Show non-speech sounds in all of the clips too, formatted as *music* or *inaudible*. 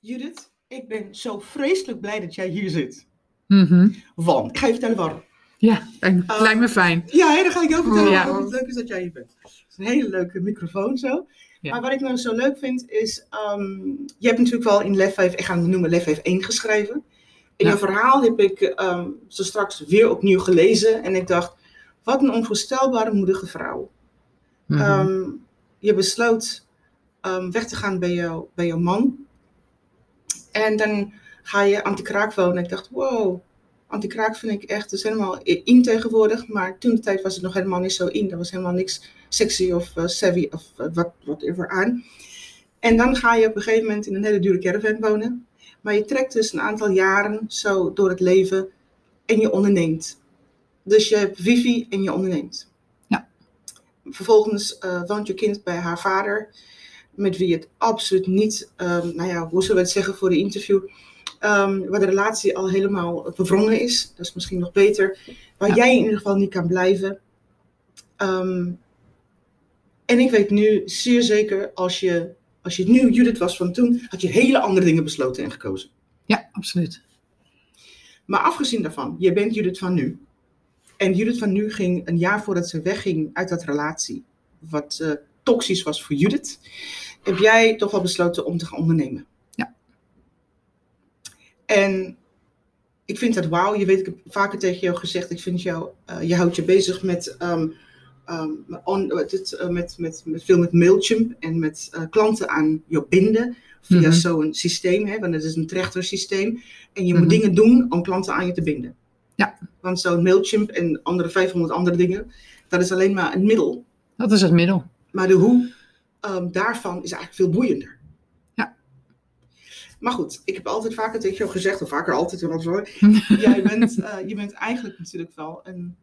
Judith, ik ben zo vreselijk blij dat jij hier zit. Mhm. Want, ik ga je vertellen waarom. Ja, Oh. lijkt me fijn. Ja, hè, dan ga ik ook vertellen Ja. waarom het leuk is dat jij hier bent. Het is een hele leuke microfoon zo. Ja. Maar wat ik nou zo leuk vind is, ehm, je hebt natuurlijk wel in Lef 5, ik ga hem noemen Lef 5 1 geschreven. In Ja. je verhaal heb ik ehm, zo straks weer opnieuw gelezen en ik dacht, wat een onvoorstelbare moedige vrouw. Mhm. Je besloot weg te gaan bij, jou, bij jouw man. En dan ga je anti-kraak wonen. Ik dacht, wow, anti-kraak vind ik echt, dus helemaal in tegenwoordig. Maar toen de tijd was het nog helemaal niet zo in. Er was helemaal niks sexy of eh, savvy of eh, wat whatever aan. En dan ga je op een gegeven moment in een hele dure caravan wonen. Maar je trekt dus een aantal jaren zo door het leven en je onderneemt. Dus je hebt wifi en je onderneemt. Ja. Vervolgens eh, woont je kind bij haar vader, met wie het absoluut niet, ehm, nou ja, hoe zullen we het zeggen voor de interview, ehm, waar de relatie al helemaal bevrongen is. Dat is misschien nog beter. Waar Ja. jij in ieder geval niet kan blijven. Ehm, en ik weet nu zeer zeker, als je, als je nu Judith was van toen, had je hele andere dingen besloten en gekozen. Ja, absoluut. Maar afgezien daarvan, je bent Judith van nu. En Judith van nu ging een jaar voordat ze wegging uit dat relatie, wat eh, toxisch was voor Judith, heb jij toch wel besloten om te gaan ondernemen. Ja. En ik vind dat wauw. Je weet, ik heb vaker tegen jou gezegd, ik vind jou, eh, je houdt je bezig met, ehm, ehm, on- eh, met, met, met veel met Mailchimp en met eh, klanten aan je binden via Mhm. zo'n systeem, hè, want het is een trechtersysteem. En je Mhm. moet dingen doen om klanten aan je te binden. Ja. Want zo'n Mailchimp en andere 500 andere dingen, dat is alleen maar een middel. Dat is het middel. Maar de hoe ehm, daarvan is eigenlijk veel boeiender. Ja. Maar goed, ik heb altijd vaker tegen jou gezegd, of vaker altijd, wel *laughs* zo, jij bent, eh, je bent eigenlijk natuurlijk wel een,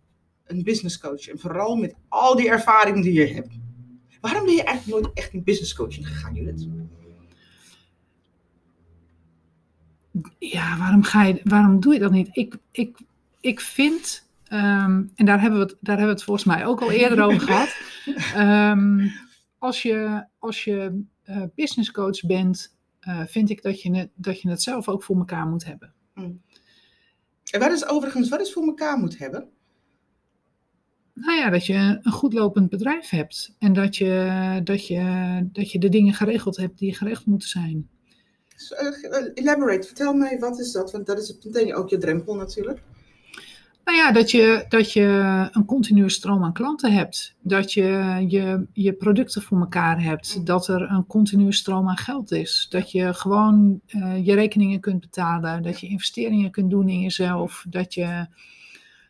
een business coach. En vooral met al die ervaring die je hebt. Waarom ben je eigenlijk nooit echt in business coaching gegaan, Judith? Ja, waarom, ga je, waarom doe je dat niet? Ik, ik, ik vind, ehm, en daar hebben, we het, daar hebben we het volgens mij ook al eerder over gehad. *laughs* Ehm, als je, als je eh, business coach bent, eh, vind ik dat je, het, dat je het zelf ook voor elkaar moet hebben. En wat is overigens, wat is voor elkaar moet hebben? Nou ja, dat je een goed lopend bedrijf hebt. En dat je, dat je, dat je de dingen geregeld hebt die geregeld moeten zijn. Eh, elaborate, vertel mij, wat is dat? Want dat is meteen ook je drempel natuurlijk. Nou ja, dat je, dat je een continue stroom aan klanten hebt. Dat je je, je producten voor elkaar hebt. Dat er een continue stroom aan geld is. Dat je gewoon eh, je rekeningen kunt betalen. Dat je investeringen kunt doen in jezelf. Dat je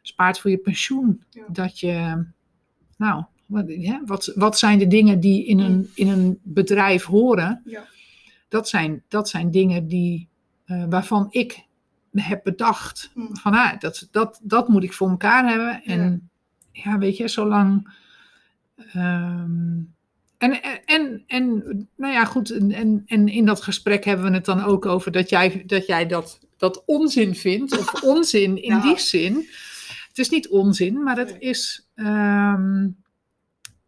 spaart voor je pensioen. Ja. Dat je, nou, wat, wat, wat zijn de dingen die in een, in een bedrijf horen? Ja. Dat zijn, dat zijn dingen die, eh, waarvan ik heb bedacht Mm. van ah, dat, dat, dat moet ik voor elkaar hebben. En ja, weet je, zolang. ehm, en, en, en, nou ja, goed. En, en, en in dat gesprek hebben we het dan ook over dat jij dat, jij dat, dat onzin vindt. Of *laughs* onzin in Ja. die zin. Het is niet onzin, maar het is. ehm,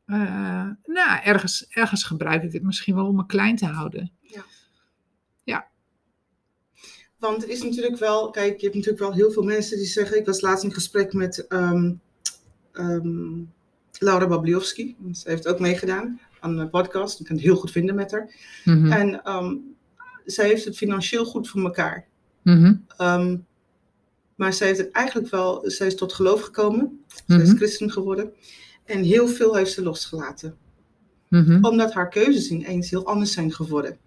eh, nou, ergens, ergens gebruik ik het misschien wel om me klein te houden. Want er is natuurlijk wel, kijk, je hebt natuurlijk wel heel veel mensen die zeggen, ik was laatst in gesprek met ehm, ehm, Laura Babliowski, ze heeft ook meegedaan aan een podcast, je kan het heel goed vinden met haar. Mhm. En ehm, zij heeft het financieel goed voor elkaar. Mhm. Maar zij heeft het eigenlijk wel, zij is tot geloof gekomen, zij is Mhm. christen geworden. En heel veel heeft ze losgelaten. Omdat haar keuzes ineens heel anders zijn geworden.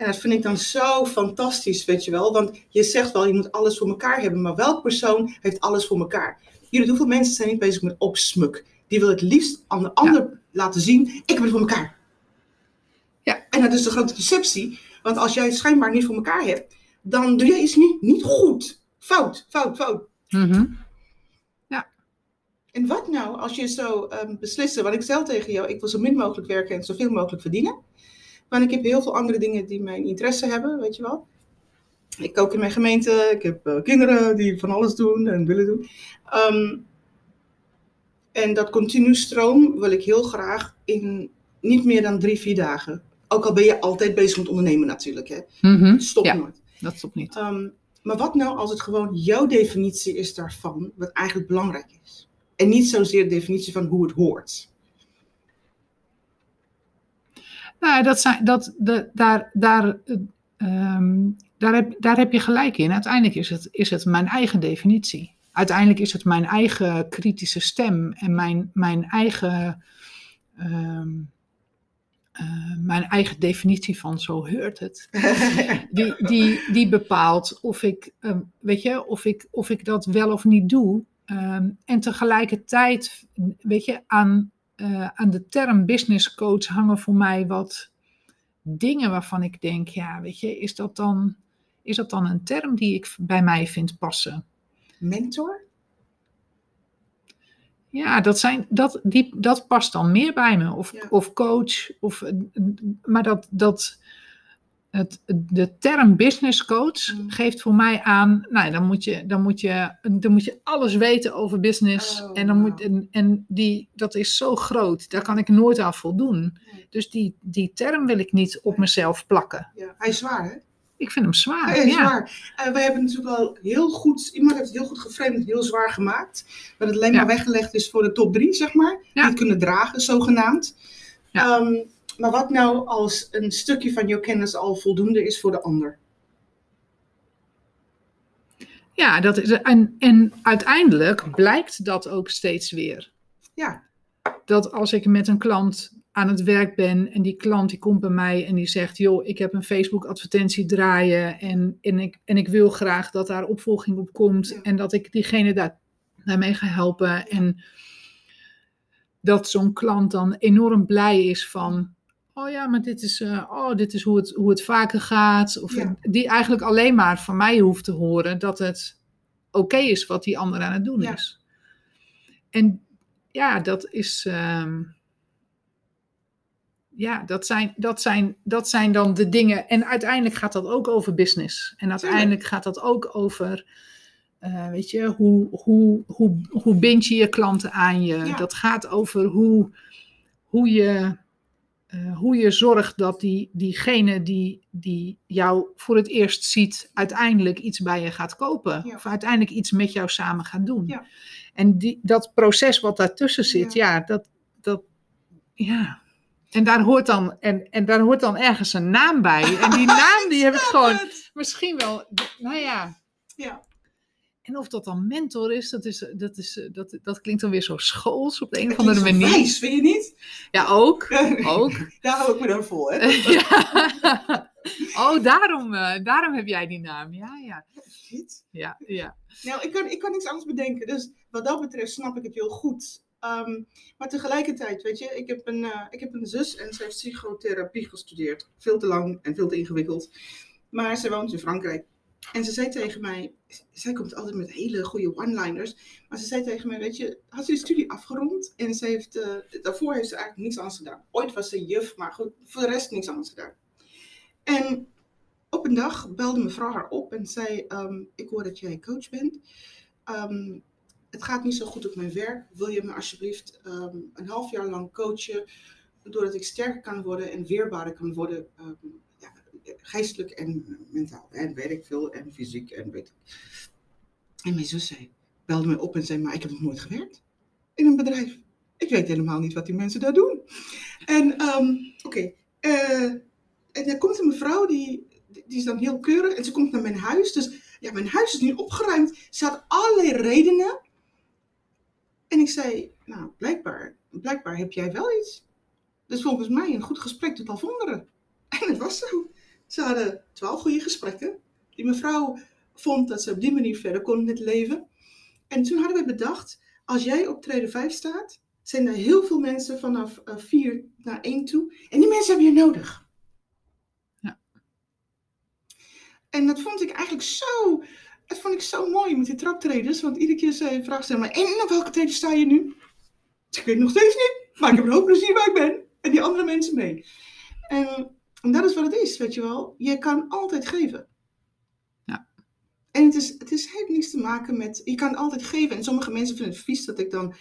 Ja. En dat vind ik dan zo fantastisch, weet je wel. Want je zegt wel, je moet alles voor elkaar hebben. Maar welk persoon heeft alles voor elkaar? Jullie, hoeveel mensen zijn niet bezig met opsmuk? Die willen het liefst aan de ander laten zien, ik heb het voor elkaar. Ja. En dat is de grote deceptie. Want als jij het schijnbaar niet voor elkaar hebt, dan doe jij iets niet, niet goed. Fout, fout, fout. Mhm. En wat nou als je zo ehm beslissen, want ik stel tegen jou, ik wil zo min mogelijk werken en zoveel mogelijk verdienen. Maar ik heb heel veel andere dingen die mijn interesse hebben, weet je wel. Ik kook in mijn gemeente, ik heb eh, kinderen die van alles doen en willen doen. Ehm, en dat continu stroom wil ik heel graag in niet meer dan drie, vier dagen Ook al ben je altijd bezig met ondernemen natuurlijk. Hè? Mhm. Stop Ja. nooit. Dat stopt niet. Ehm, maar wat nou als het gewoon jouw definitie is daarvan, wat eigenlijk belangrijk is? En niet zozeer de definitie van hoe het hoort. Nou, dat zijn, dat, de, daar, daar, eh, ehm, daar, heb, daar heb je gelijk in. Uiteindelijk is het, is het mijn eigen definitie. Uiteindelijk is het mijn eigen kritische stem en mijn, mijn eigen. ehm, eh, mijn eigen definitie van zo heurt het. *laughs* Die, die, die bepaalt of ik, eh, weet je, of, ik, of ik dat wel of niet doe. Ehm, en tegelijkertijd, weet je, aan, eh, aan de term business coach hangen voor mij wat dingen waarvan ik denk, ja, weet je, is dat dan, is dat dan een term die ik bij mij vind passen? Mentor? Ja, dat, zijn, dat, die, dat past dan meer bij me. Of, Ja. of coach. Of, eh, maar dat, dat, het, de term business coach Mm. geeft voor mij aan. Nou, dan moet je, dan moet je, dan moet je alles weten over business. Oh, en dan moet, en, en die, dat is zo groot. Daar kan ik nooit aan voldoen. Dus die, die term wil ik niet op mezelf plakken. Ja, hij is zwaar, hè? Ik vind hem zwaar. Hij is ja. zwaar. Eh, wij hebben natuurlijk al heel goed, iemand heeft het heel goed geframed, en heel zwaar gemaakt. Dat het alleen Ja. maar weggelegd is voor de top drie, zeg maar. Die het kunnen dragen, zogenaamd. Ja. Ehm, maar wat nou als een stukje van jouw kennis al voldoende is voor de ander? Ja, dat is, en, en uiteindelijk blijkt dat ook steeds weer. Ja, dat als ik met een klant aan het werk ben en die klant die komt bij mij en die zegt, joh, ik heb een Facebook advertentie draaien en, en, ik, en ik wil graag dat daar opvolging op komt Ja. en dat ik diegene daar, daarmee ga helpen en dat zo'n klant dan enorm blij is van, oh ja, maar dit is, eh, oh, dit is hoe, het, hoe het vaker gaat. Of Ja. die eigenlijk alleen maar van mij hoeft te horen dat het oké is wat die ander aan het doen Ja. is. En ja, dat is. ehm, ja, dat zijn, dat, zijn, dat zijn dan de dingen. En uiteindelijk gaat dat ook over business. En uiteindelijk gaat dat ook over. eh, weet je, hoe, hoe, hoe, hoe bind je je klanten aan je? Ja. Dat gaat over hoe, hoe, je, eh, hoe je zorgt dat die, diegene die, die jou voor het eerst ziet, uiteindelijk iets bij je gaat kopen. Ja. Of uiteindelijk iets met jou samen gaat doen. Ja. En die, dat proces wat daartussen zit, ja, dat, dat, ja. En daar, hoort dan, en, en daar hoort dan ergens een naam bij. En die *laughs* naam die heb ik gewoon misschien wel, nou ja. Ja. En of dat dan mentor is, dat, is, dat, is, dat, dat klinkt dan weer zo schools op de een Dat of andere manier. wijs, vind je niet? Ja, ook. *laughs* Ook. Daar hou ik me dan vol, hè? *laughs* ja. Oh, daarom, eh, daarom heb jij die naam. Ja, ja. Ja, ja. Nou, ik kan, ik kan niks anders bedenken. Dus wat dat betreft snap ik het heel goed. Ehm, maar tegelijkertijd, weet je, ik heb, een, eh, ik heb een zus en ze heeft psychotherapie gestudeerd. Veel te lang en veel te ingewikkeld. Maar ze woont in Frankrijk. En ze zei tegen mij, zij komt altijd met hele goede one-liners. Maar ze zei tegen mij, weet je, had ze de studie afgerond? En ze heeft, eh, daarvoor heeft ze eigenlijk niks anders gedaan. Ooit was ze juf, maar goed, voor de rest niks anders gedaan. En op een dag belde mijn vrouw haar op en zei, ehm, ik hoor dat jij coach bent. Ehm, het gaat niet zo goed op mijn werk. Wil je me alsjeblieft ehm, een half jaar lang coachen, doordat ik sterker kan worden en weerbaarder kan worden, geestelijk en mentaal. En weet ik veel, en fysiek en weet ik. En mijn zus zei, belde me op en zei, maar ik heb nog nooit gewerkt in een bedrijf. Ik weet helemaal niet wat die mensen daar doen. En ehm, oké, eh, en dan komt een mevrouw, die, die is dan heel keurig en ze komt naar mijn huis. Dus ja, mijn huis is nu opgeruimd. Ze had allerlei redenen. En ik zei, nou, blijkbaar, blijkbaar heb jij wel iets. Dus volgens mij een goed gesprek doet al wonderen. En het was zo. Ze hadden twaalf goede gesprekken. Die mevrouw vond dat ze op die manier verder kon met het leven. En toen hadden we bedacht, als jij op treden 5 staat, zijn er heel veel mensen vanaf 4 naar 1 toe. En die mensen hebben je nodig. Ja. En dat vond ik eigenlijk zo, dat vond ik zo mooi met die traptreders. Want iedere keer zei, vraagt ze maar, en op welke treden sta je nu? Ik weet nog steeds niet, maar ik heb een hoop plezier waar ik ben. En die andere mensen mee. En, en dat is wat het is, weet je wel. Je kan altijd geven. Ja. En het, is, het is, heeft niks te maken met, je kan altijd geven. En sommige mensen vinden het vies dat ik dan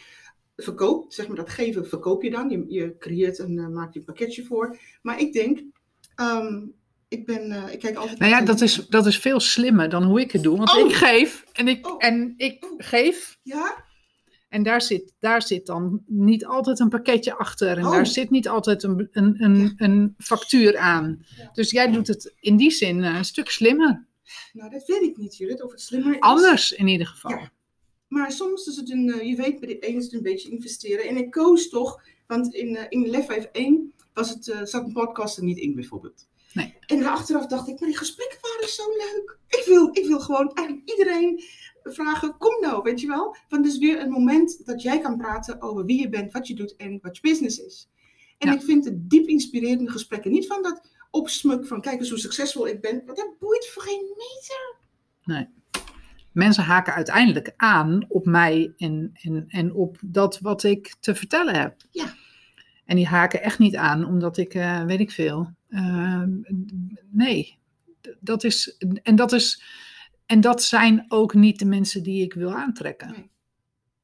verkoop. Zeg maar dat geven verkoop je dan. Je, je creëert en uh, maakt je een pakketje voor. Maar ik denk, Ehm, ik, ben, eh, ik kijk altijd. Nou ja, dat is, dat is veel slimmer dan hoe ik het doe. Want Oh. ik geef en ik, Oh. en ik Oh. geef. Ja? En daar zit, daar zit dan niet altijd een pakketje achter. En Oh. daar zit niet altijd een, een, een, een factuur aan. Ja. Dus jij doet het in die zin eh, een stuk slimmer. Nou, dat weet ik niet, Judith, of het slimmer is. Anders in ieder geval. Ja. Maar soms is het een, eh, je weet, bij de ene is het een beetje investeren. En ik koos toch, want in, eh, in Lef 1 was het, zat een podcast er niet in bijvoorbeeld. Nee. En achteraf dacht ik, maar die gesprekken waren zo leuk. Ik wil, ik wil gewoon eigenlijk iedereen vragen, kom nou, weet je wel. Want het is weer een moment dat jij kan praten over wie je bent, wat je doet en wat je business is. En Ja. ik vind het diep inspirerende gesprekken. Niet van dat opsmuk van kijk eens hoe succesvol ik ben. Want dat boeit voor geen meter. Mensen haken uiteindelijk aan op mij en, en, en op dat wat ik te vertellen heb. Ja. En die haken echt niet aan omdat ik, eh, weet ik veel. eh, nee, dat is, en, dat is, en dat zijn ook niet de mensen die ik wil aantrekken. Nee.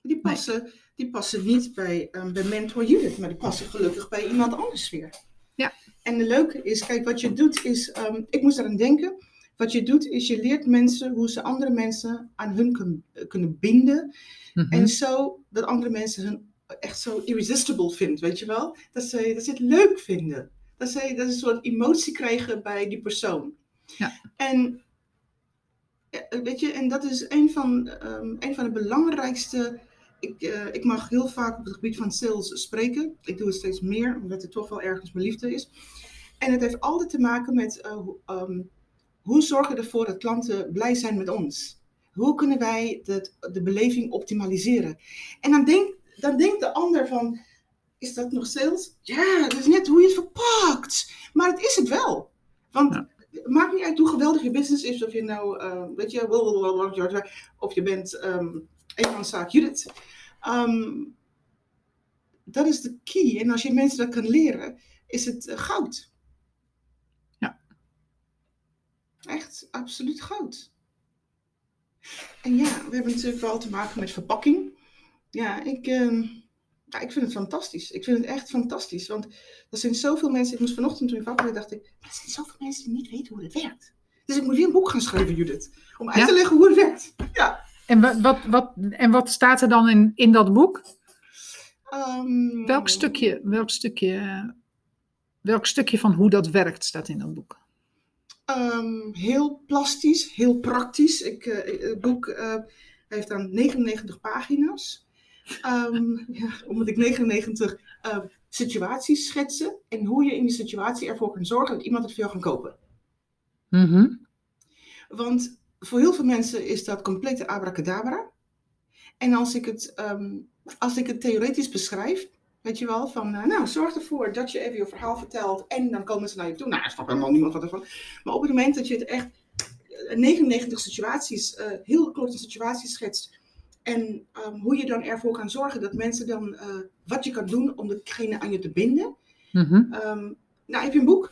Die passen, die passen niet bij, ehm, bij Mentor Judith, maar die passen gelukkig bij iemand anders weer. Ja. En de leuke is, kijk, wat je doet is, ehm, ik moest eraan denken, wat je doet is je leert mensen hoe ze andere mensen aan hun kun- kunnen binden. Mhm. En zo dat andere mensen hun echt zo irresistible vindt, weet je wel? Dat ze, dat ze het leuk vinden. Dat ze, dat ze een soort emotie krijgen bij die persoon. Ja. En, weet je, en dat is een van, een van de belangrijkste. Ik, eh, ik mag heel vaak op het gebied van sales spreken. Ik doe het steeds meer, omdat het toch wel ergens mijn liefde is. En het heeft altijd te maken met eh, hoe- ehm, zorgen we ervoor dat klanten blij zijn met ons? Hoe kunnen wij de, de beleving optimaliseren? En dan, denk, dan denkt de ander van, is dat nog sales? Ja, dat is net hoe je het verpakt. Maar het is het wel. Want. Maakt niet uit hoe geweldig je business is. Of je nou, eh, weet je, blablabla, of je bent um, eenmanszaak Judith. Ehm, dat is de key. En als je mensen dat kan leren, is het eh, goud. Ja. Echt, absoluut goud. En ja, we hebben natuurlijk wel te maken met verpakking. Ja, ik, ehm, ja, ik vind het fantastisch. Ik vind het echt fantastisch. Want er zijn zoveel mensen. Ik moest vanochtend toen ik wakker werd, dacht ik. Maar er zijn zoveel mensen die niet weten hoe het werkt. Dus ik moet weer een boek gaan schrijven, Judith. Om uit Ja? te leggen hoe het werkt. Ja. En, wat, wat, wat, en wat staat er dan in, in dat boek? Ehm, Welk stukje, welk, stukje, welk stukje van hoe dat werkt staat in dat boek? Ehm, heel plastisch, heel praktisch. Ik, eh, het boek eh, heeft dan 99 pagina's. Ehm, ja, omdat ik 99 eh, situaties schetsen. En hoe je in die situatie ervoor kan zorgen dat iemand het voor jou gaat kopen. Mhm. Want voor heel veel mensen is dat complete abracadabra. En als ik het, ehm, als ik het theoretisch beschrijf, weet je wel, van eh, nou, zorg ervoor dat je even je verhaal vertelt en dan komen ze naar je toe. Nou, er snapt helemaal niemand wat ervan. Maar op het moment dat je het echt eh, 99 situaties, eh, heel korte situaties schetst. En ehm, hoe je dan ervoor kan zorgen dat mensen dan, eh, wat je kan doen om degene aan je te binden. Mhm. Ehm, nou, heb je een boek?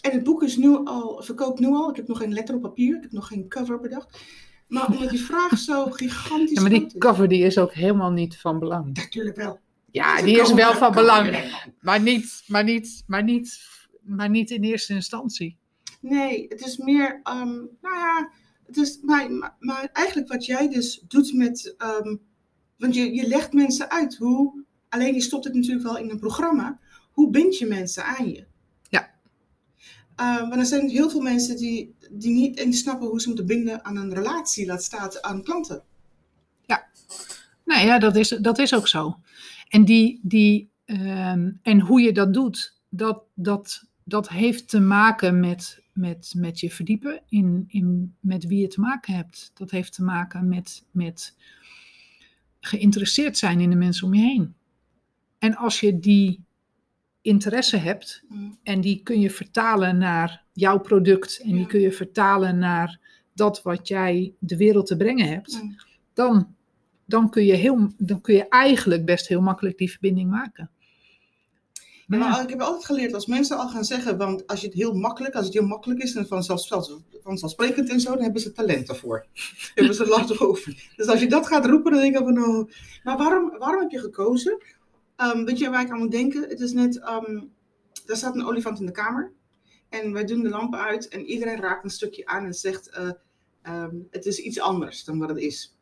En het boek is nu al, verkoopt nu al. Ik heb nog geen letter op papier. Ik heb nog geen cover bedacht. Maar omdat die vraag zo *laughs* gigantisch Ja, maar die is. cover die is ook helemaal niet van belang. Natuurlijk wel. Ja, die is wel van belang. Maar niet, maar niet, maar niet, maar niet in eerste instantie. Nee, het is meer, ehm, nou ja, is, maar, maar, eigenlijk wat jij dus doet met, ehm, want je, je legt mensen uit hoe, alleen je stopt het natuurlijk wel in een programma, hoe bind je mensen aan je? Ja. Uh, want er zijn heel veel mensen die, die niet eens snappen hoe ze moeten binden aan een relatie, laat staan aan klanten. Nee, ja, dat is, dat is ook zo. En, die, die, ehm, en hoe je dat doet, dat, dat, dat heeft te maken met, met, met je verdiepen in, in met wie je te maken hebt. Dat heeft te maken met, met geïnteresseerd zijn in de mensen om je heen. En als je die interesse hebt Mm. en die kun je vertalen naar jouw product en die kun je vertalen naar dat wat jij de wereld te brengen hebt, Mm. dan, dan, kun je heel, dan kun je eigenlijk best heel makkelijk die verbinding maken. Maar Maar ja, ik heb altijd geleerd, als mensen al gaan zeggen, want als je het heel makkelijk, als het heel makkelijk is en vanzelf, vanzelfsprekend en zo, dan hebben ze talent daarvoor. *laughs* hebben ze last over. Dus als je dat gaat roepen, dan denk ik van, oh. Maar waarom, waarom heb je gekozen? Ehm, weet je waar ik aan moet denken? Het is net, ehm, er staat een olifant in de kamer. En wij doen de lampen uit en iedereen raakt een stukje aan en zegt: eh, ehm, Het is iets anders dan wat het is.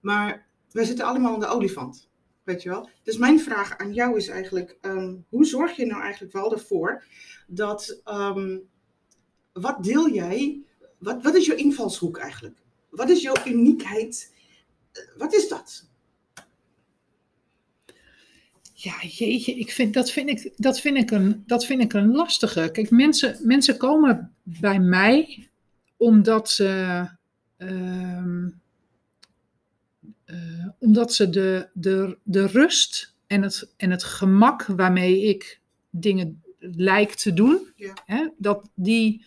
Maar wij zitten allemaal in de olifant. Weet je wel? Dus mijn vraag aan jou is eigenlijk: ehm, hoe zorg je nou eigenlijk wel ervoor dat. ehm, wat deel jij? Wat, wat is jouw invalshoek eigenlijk? Wat is jouw uniekheid? Eh, Wat is dat? Ja, jeetje, ik vind, dat, vind ik, dat, vind ik een, dat vind ik een lastige. Kijk, mensen, mensen komen bij mij omdat ze, ehm, eh, omdat ze de, de, de rust en het, en het gemak waarmee ik dingen lijk te doen, Ja. hè, dat, die,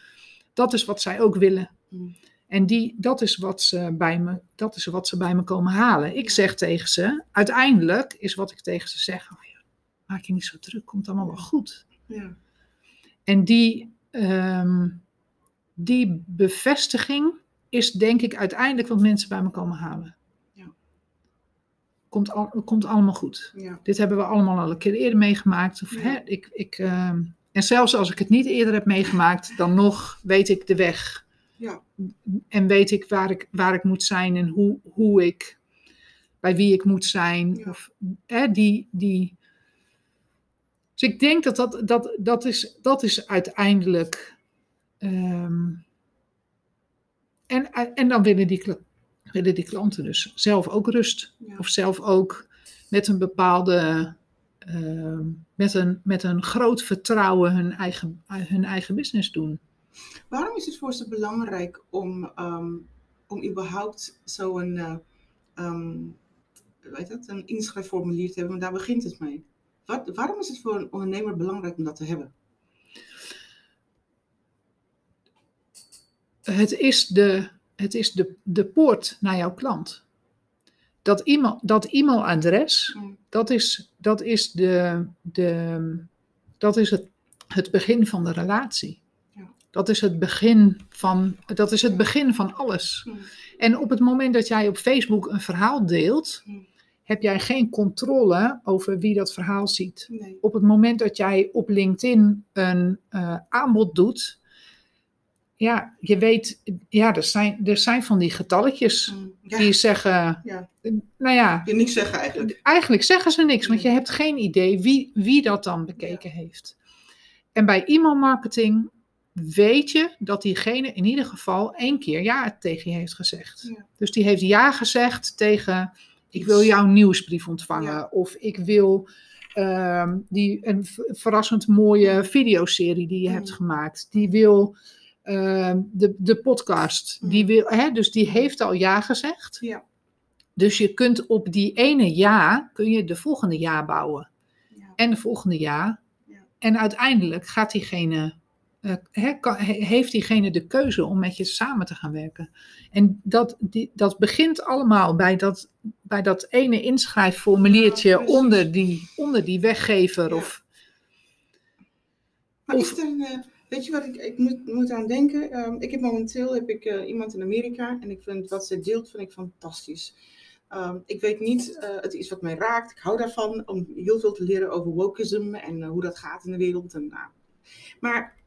dat is wat zij ook willen. Mm. En die, dat, is wat ze bij me, dat is wat ze bij me komen halen. Ik zeg tegen ze, uiteindelijk is wat ik tegen ze zeg, oh ja, maak je niet zo druk, komt allemaal wel goed. Ja. En die, ehm, die bevestiging is denk ik uiteindelijk wat mensen bij me komen halen. Komt, al, komt allemaal goed. Ja. Dit hebben we allemaal al een keer eerder meegemaakt. Of, Ja. hè, ik, ik, ehm, en zelfs als ik het niet eerder heb meegemaakt, dan nog weet ik de weg. Ja. En weet ik waar ik, waar ik moet zijn en hoe, hoe ik, bij wie ik moet zijn. Of, hè, die, die. Dus ik denk dat dat, dat, dat, is, dat is uiteindelijk. ehm, en, en dan willen die, willen die klanten dus zelf ook rust. Ja. Of zelf ook met een bepaalde. ehm, met, een, met een groot vertrouwen hun eigen, hun eigen business doen. Waarom is het voor ze belangrijk om, ehm, om überhaupt zo'n ehm, weet dat, een inschrijfformulier te hebben? Want daar begint het mee. Wat, waarom is het voor een ondernemer belangrijk om dat te hebben? het is de, het is de, de poort naar jouw klant. Dat, e-mail, dat e-mailadres, Mm. dat is, dat is, de, de, dat is het, het begin van de relatie. Ja. Dat is het begin van, dat is het begin van alles. Mm. En op het moment dat jij op Facebook een verhaal deelt, Mm. heb jij geen controle over wie dat verhaal ziet Nee. op het moment dat jij op LinkedIn een eh, aanbod doet, ja, je weet, ja, er zijn, er zijn van die getalletjes Mm. Ja, die zeggen, ja. nou ja, je niks zeggen eigenlijk. eigenlijk zeggen ze niks, want je Nee. hebt geen idee wie, wie dat dan bekeken heeft. En bij e-mailmarketing weet je dat diegene in ieder geval één keer ja tegen je heeft gezegd. Dus die heeft ja gezegd tegen, ik wil jouw nieuwsbrief ontvangen. Of ik wil ehm, die, een verrassend mooie videoserie die je Mm. hebt gemaakt. Die wil ehm, de, de podcast. Die Mm. wil, hè, dus die heeft al ja gezegd. Ja. Dus je kunt op die ene ja, kun je de volgende ja bouwen. Ja. En de volgende ja. Ja. En uiteindelijk gaat diegene, eh, kan- heeft diegene de keuze om met je samen te gaan werken. En dat, die, dat begint allemaal bij dat, bij dat ene inschrijfformuliertje Ja, onder, die, onder die weggever. Of, Maar Of- is er een, eh, weet je wat ik, ik moet, moet aan denken? Ehm, ik heb momenteel heb ik, eh, iemand in Amerika en ik vind wat zij deelt vind ik fantastisch. Ehm, ik weet niet, eh, het is wat mij raakt. Ik hou daarvan om heel veel te leren over wokeism en eh, hoe dat gaat in de wereld. En. Maar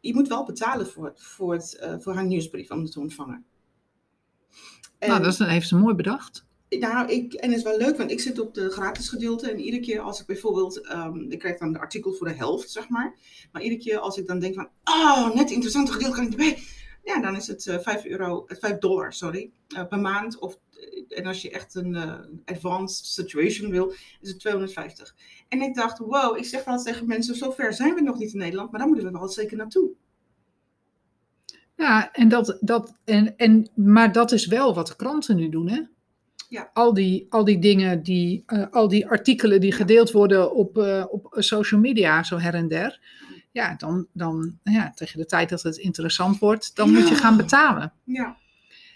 je moet wel betalen voor, voor, het, voor haar nieuwsbrief om het te ontvangen. En- nou, dat is, heeft ze mooi bedacht. Nou, ik, en het is wel leuk, want ik zit op de gratis gedeelte. En iedere keer als ik bijvoorbeeld, ehm, ik krijg dan de artikel voor de helft, zeg maar. Maar iedere keer als ik dan denk van, oh, net interessante gedeelte kan ik erbij. Ja, dan is het eh 5 euro, eh, 5 dollar, sorry, eh, per maand. Of, eh, en als je echt een eh, advanced situation wil, is het 250. En ik dacht, wow, ik zeg wel tegen mensen, zo ver zijn we nog niet in Nederland, maar daar moeten we wel zeker naartoe. Ja, en dat, dat, en, en, maar dat is wel wat de kranten nu doen, hè? Ja. Al die, al die dingen, die, eh, al die artikelen die gedeeld worden op, eh, op social media, zo her en der. Ja, dan, dan ja, tegen de tijd dat het interessant wordt, dan moet je gaan betalen. Ja,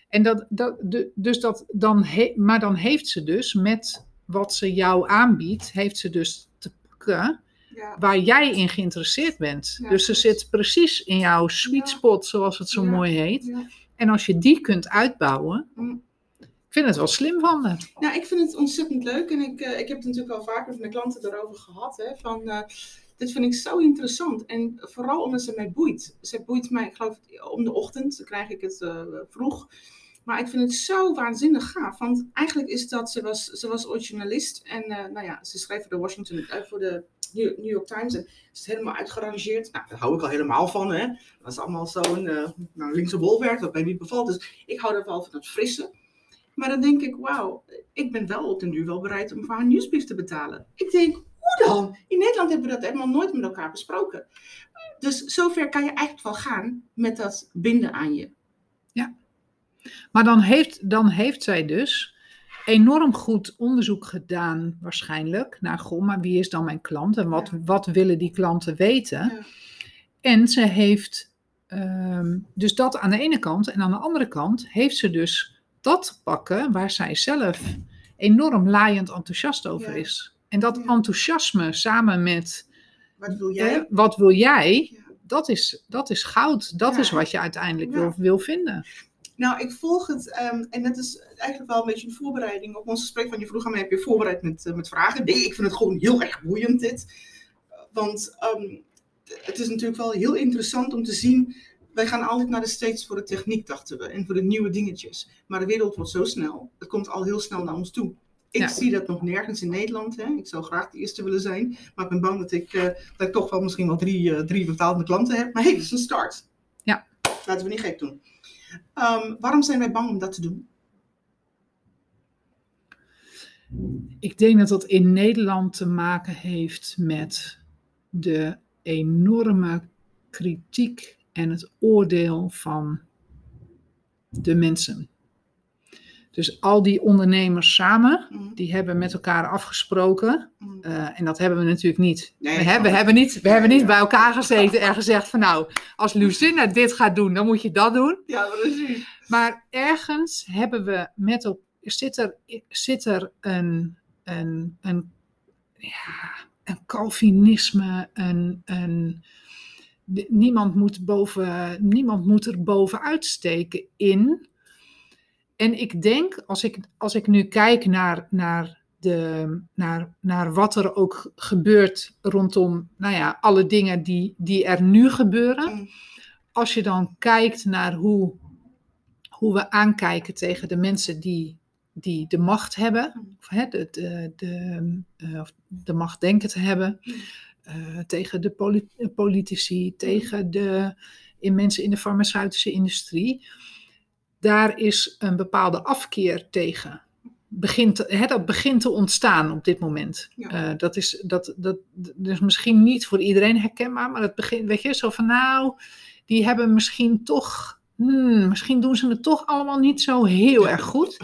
En dat, dat, de, dus dat, dan he- maar dan heeft ze dus met wat ze jou aanbiedt, heeft ze dus te pakken ja, waar jij in geïnteresseerd bent. Ja, dus ze zit precies in jouw sweet spot, zoals het zo mooi heet. En als je die kunt uitbouwen, Mm. Ik vind het wel slim van haar. Nou, ik vind het ontzettend leuk. En ik, eh, ik heb het natuurlijk al vaker met mijn klanten daarover gehad. Hè, van, eh, dit vind ik zo interessant. En vooral omdat ze mij boeit. Ze boeit mij, ik geloof, om de ochtend. Dan krijg ik het uh, vroeg. Maar ik vind het zo waanzinnig gaaf. Want eigenlijk is dat, ze was, ze was ooit journalist. En nou ja, ze schreef voor de Washington, voor de New York Times. En is helemaal uitgerangeerd. Nou, daar hou ik al helemaal van. Hè. Dat is allemaal zo'n uh, linkse bolwerk, dat mij niet bevalt. Dus ik hou er wel van het frisse. Maar dan denk ik, wauw, ik ben wel op den duur wel bereid om voor haar nieuwsbrief te betalen. Ik denk, hoe dan? In Nederland hebben we dat helemaal nooit met elkaar besproken. Dus zover kan je eigenlijk wel gaan met dat binden aan je. Ja. Maar dan heeft, dan heeft zij dus enorm goed onderzoek gedaan, waarschijnlijk, naar goh, maar wie is dan mijn klant en wat, ja. wat willen die klanten weten? Ja. En ze heeft um, dus dat aan de ene kant en aan de andere kant heeft ze dus dat pakken waar zij zelf enorm laaiend enthousiast over ja. is. En dat enthousiasme samen met wat wil jij, eh, wat wil jij dat, is, dat is goud. Dat is wat je uiteindelijk wil, wil vinden. Nou, ik volg het, um, en dat is eigenlijk wel een beetje een voorbereiding op ons gesprek. Want je vroeg aan mij, heb je voorbereid met, uh, met vragen? Nee, ik vind het gewoon heel erg boeiend dit. Want um, het is natuurlijk wel heel interessant om te zien. Wij gaan altijd naar de States voor de techniek, dachten we. En voor de nieuwe dingetjes. Maar de wereld wordt zo snel. Het komt al heel snel naar ons toe. Ik ja. zie dat nog nergens in Nederland. Hè. Ik zou graag de eerste willen zijn. Maar ik ben bang dat ik, uh, dat ik toch wel misschien wel drie, uh, drie betaalde klanten heb. Maar hé, hey, dat is een start. Ja. Laten we niet gek doen. Um, waarom zijn wij bang om dat te doen? Ik denk dat dat in Nederland te maken heeft met de enorme kritiek en het oordeel van de mensen. Dus al die ondernemers samen, mm. die hebben met elkaar afgesproken. Mm. Uh, en dat hebben we natuurlijk niet. Nee, we, hebben, we, hebben niet we hebben niet bij elkaar gezeten en gezegd van nou, als Lucinda dit gaat doen, dan moet je dat doen. Ja, precies. Maar ergens hebben we met elkaar, zit er, zit er een, een, een, ja, een Calvinisme, een, een, niemand, moet boven, niemand moet er bovenuit steken in en ik denk, als ik, als ik nu kijk naar, naar, de, naar, naar wat er ook gebeurt rondom nou ja, alle dingen die, die er nu gebeuren. Mm. Als je dan kijkt naar hoe, hoe we aankijken tegen de mensen die, die de macht hebben, Mm. of hè, de, de, de, uh, de macht denken te hebben, Mm. Uh, tegen de politi politici, tegen de in mensen in de farmaceutische industrie daar is een bepaalde afkeer tegen. Begint, hè, dat begint te ontstaan op dit moment. Ja. Uh, dat, is, dat, dat, dat is misschien niet voor iedereen herkenbaar, maar het begint, weet je, zo van nou, die hebben misschien toch, hmm, misschien doen ze het toch allemaal niet zo heel erg goed.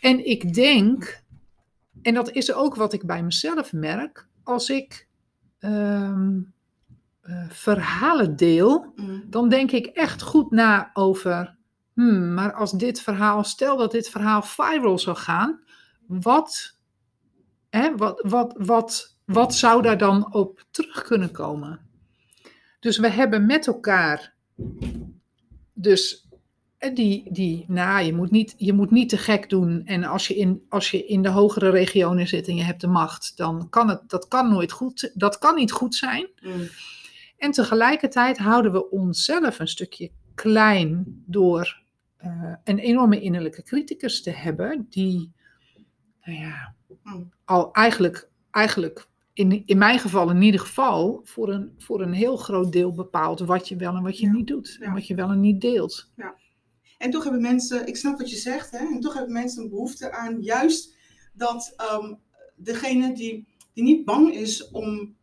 En ik denk, en dat is ook wat ik bij mezelf merk, als ik um, uh, verhalen deel, mm. dan denk ik echt goed na over Hmm, maar als dit verhaal, stel dat dit verhaal viral zou gaan, wat, hè, wat, wat, wat, wat zou daar dan op terug kunnen komen? Dus we hebben met elkaar, dus die, die nou, je moet, niet, je moet niet te gek doen. En als je, in, als je in de hogere regionen zit en je hebt de macht, dan kan het, dat kan nooit goed, dat kan niet goed zijn. Mm. En tegelijkertijd houden we onszelf een stukje klein door uh, een enorme innerlijke criticus te hebben, die, nou ja, mm. al eigenlijk, eigenlijk in, in mijn geval in ieder geval, voor een, voor een heel groot deel bepaalt wat je wel en wat je ja. niet doet. Ja. En wat je wel en niet deelt. Ja. En toch hebben mensen, ik snap wat je zegt, hè, en toch hebben mensen een behoefte aan juist dat um, degene die, die niet bang is om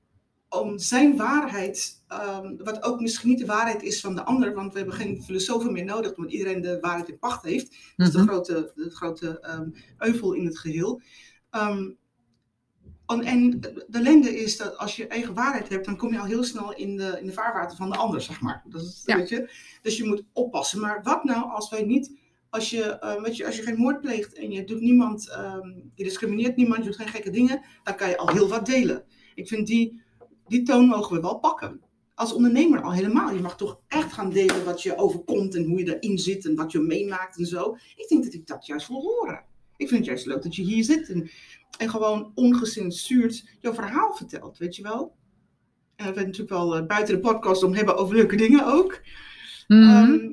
om zijn waarheid, um, wat ook misschien niet de waarheid is van de ander, want we hebben geen filosofen meer nodig, omdat iedereen de waarheid in pacht heeft. Dat is de Mhm. grote, de grote um, euvel in het geheel. Um, en, en de ellende is dat als je eigen waarheid hebt, dan kom je al heel snel in de, in de vaarwater van de ander, zeg maar. Dat is, Ja. weet je? Dus je moet oppassen. Maar wat nou als wij niet, als je, uh, weet je, als je geen moord pleegt en je doet niemand, um, je discrimineert niemand, je doet geen gekke dingen, dan kan je al heel wat delen. Ik vind die, die toon mogen we wel pakken. Als ondernemer al helemaal. Je mag toch echt gaan delen wat je overkomt en hoe je erin zit en wat je meemaakt en zo. Ik denk dat ik dat juist wil horen. Ik vind het juist leuk dat je hier zit en, en gewoon ongecensuurd jouw verhaal vertelt, weet je wel? En dat we het natuurlijk wel eh, buiten de podcast om hebben over leuke dingen ook. Mhm. Ehm,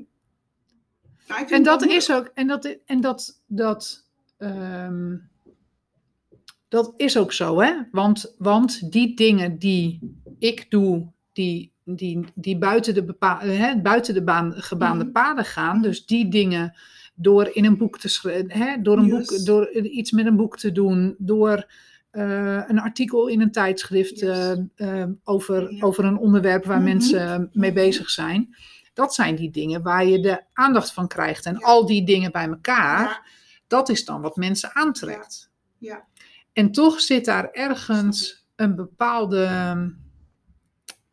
nou, en dat is ook, en dat, en dat, dat, ehm, dat is ook zo, hè? Want, want die dingen die ik doe, die, die, die buiten de, hè, buiten de baan, gebaande Mhm. paden gaan, dus die dingen door in een boek te schrijven, door, een Yes. boek, door iets met een boek te doen, door eh, een artikel in een tijdschrift Yes. eh, eh, over, Ja. over een onderwerp waar Mhm. mensen mee Mhm. bezig zijn. Dat zijn die dingen waar je de aandacht van krijgt. En Ja. al die dingen bij elkaar, Ja. dat is dan wat mensen aantrekt. Ja. En toch zit daar ergens een bepaalde.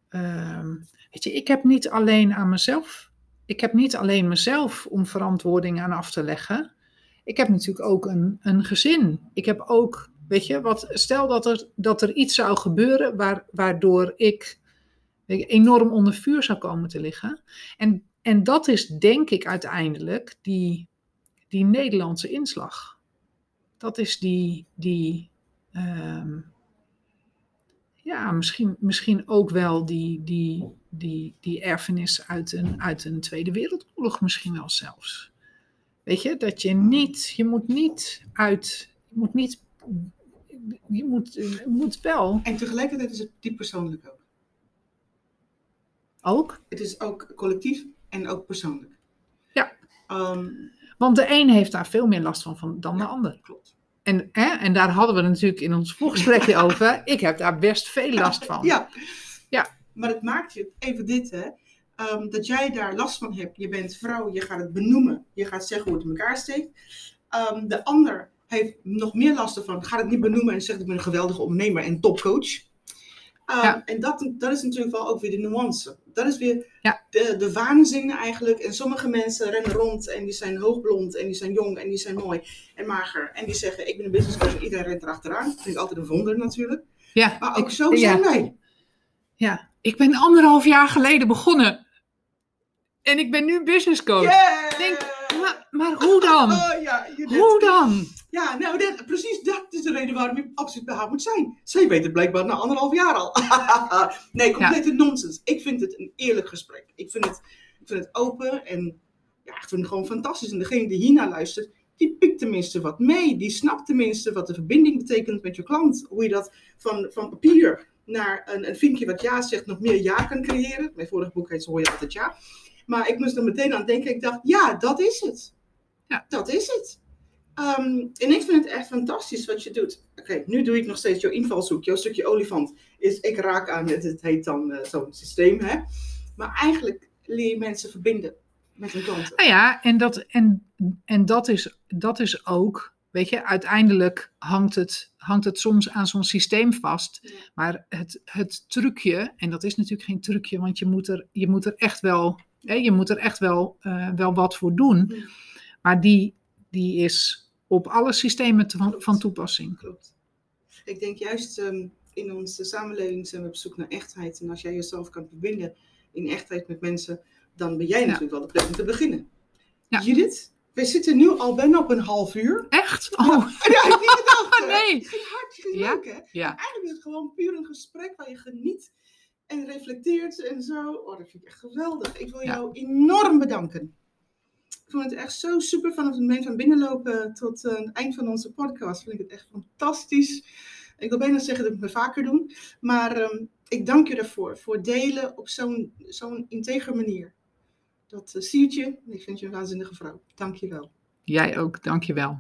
ehm, weet je, ik heb niet alleen aan mezelf. Ik heb niet alleen mezelf om verantwoording aan af te leggen. Ik heb natuurlijk ook een, een gezin. Ik heb ook, weet je, wat, stel dat er, dat er iets zou gebeuren waar, waardoor ik enorm onder vuur zou komen te liggen. En, en dat is denk ik uiteindelijk die, die Nederlandse inslag. Dat is die, die ehm, ja, misschien, misschien ook wel die, die, die, die erfenis uit een, uit een Tweede Wereldoorlog, misschien wel zelfs. Weet je, dat je niet, je moet niet uit, je moet niet, je moet, je moet wel En tegelijkertijd is het diep persoonlijk ook. ook, Het is ook collectief en ook persoonlijk. Ja. Ehm, want de een heeft daar veel meer last van, van dan de ander. klopt. En, hè, en daar hadden we natuurlijk in ons voorgesprekje *laughs* over. Ik heb daar best veel last van. Ja. Ja. Maar het maakt je, even dit hè, ehm, dat jij daar last van hebt. Je bent vrouw, je gaat het benoemen. Je gaat zeggen hoe het in elkaar steekt. Ehm, de ander heeft nog meer last ervan. Gaat het niet benoemen en zegt ik ben een geweldige ondernemer en topcoach. Ehm, Ja. En dat, dat is natuurlijk wel ook weer de nuance. Dat is weer Ja. de, de waanzin eigenlijk. En sommige mensen rennen rond en die zijn hoogblond en die zijn jong en die zijn mooi en mager. En die zeggen ik ben een business coach en iedereen rent erachteraan. Dat vind ik altijd een wonder natuurlijk. Ja, Maar ook ik- zo ja. zijn wij. Ja, ik ben anderhalf jaar geleden begonnen. En ik ben nu business coach. Yeah! Denk, Maar, maar hoe dan? *laughs* Oh ja, Hoe dan? Ja, nou, dat, precies dat is de reden waarom je absoluut bij haar moet zijn. Zij weet het blijkbaar na anderhalf jaar al. *laughs* nee, complete nonsens. Ik vind het een eerlijk gesprek. Ik vind het, ik vind het open en ja, ik vind het gewoon fantastisch. En degene die hiernaar luistert, die pikt tenminste wat mee. Die snapt tenminste wat de verbinding betekent met je klant. Hoe je dat van, van papier naar een, een vinkje wat ja zegt, nog meer ja kan creëren. Mijn vorige boek heet Zo hoor je altijd ja. Maar ik moest er meteen aan denken. Ik dacht, ja, dat is het. Ja. Dat is het. Ehm, en ik vind het echt fantastisch wat je doet. Oké, nu doe ik nog steeds jouw invalshoek. Jouw stukje olifant is, ik raak aan het, het heet dan eh, zo'n systeem. Hè? Maar eigenlijk leer je mensen verbinden met hun klanten. Nou ja, en dat, en, en dat, is, dat is ook, weet je, uiteindelijk hangt het, hangt het soms aan zo'n systeem vast. Ja. Maar het, het trucje, en dat is natuurlijk geen trucje, want je moet er, je moet er echt wel, hè, je moet er echt wel, eh, wel wat voor doen. Ja. Maar die, die is op alle systemen te- van, van toepassing. Klopt. Ik denk juist ehm, in onze samenleving zijn we op zoek naar echtheid. En als jij jezelf kan verbinden in echtheid met mensen, dan ben jij natuurlijk wel de plek om te beginnen. Ja. Judith, wij zitten nu al bijna op een half uur. Echt? Oh, *laughs* niet gedacht. *laughs* hè? nee. Het ging hartstikke Ja. leuk, hè? Ja. Eigenlijk is het gewoon puur een gesprek waar je geniet en reflecteert en zo. Oh, dat vind ik echt geweldig. Ik wil Ja. jou enorm bedanken. Ik vond het echt zo super vanaf het moment van binnenlopen tot eh, het eind van onze podcast. Vind ik het echt fantastisch. Ik wil bijna zeggen dat ik het vaker doen. Maar ehm, ik dank je daarvoor. Voor delen op zo'n zo'n integer manier. Dat uh, Siertje, ik vind je een waanzinnige vrouw. Dank je wel. Jij ook, dankjewel.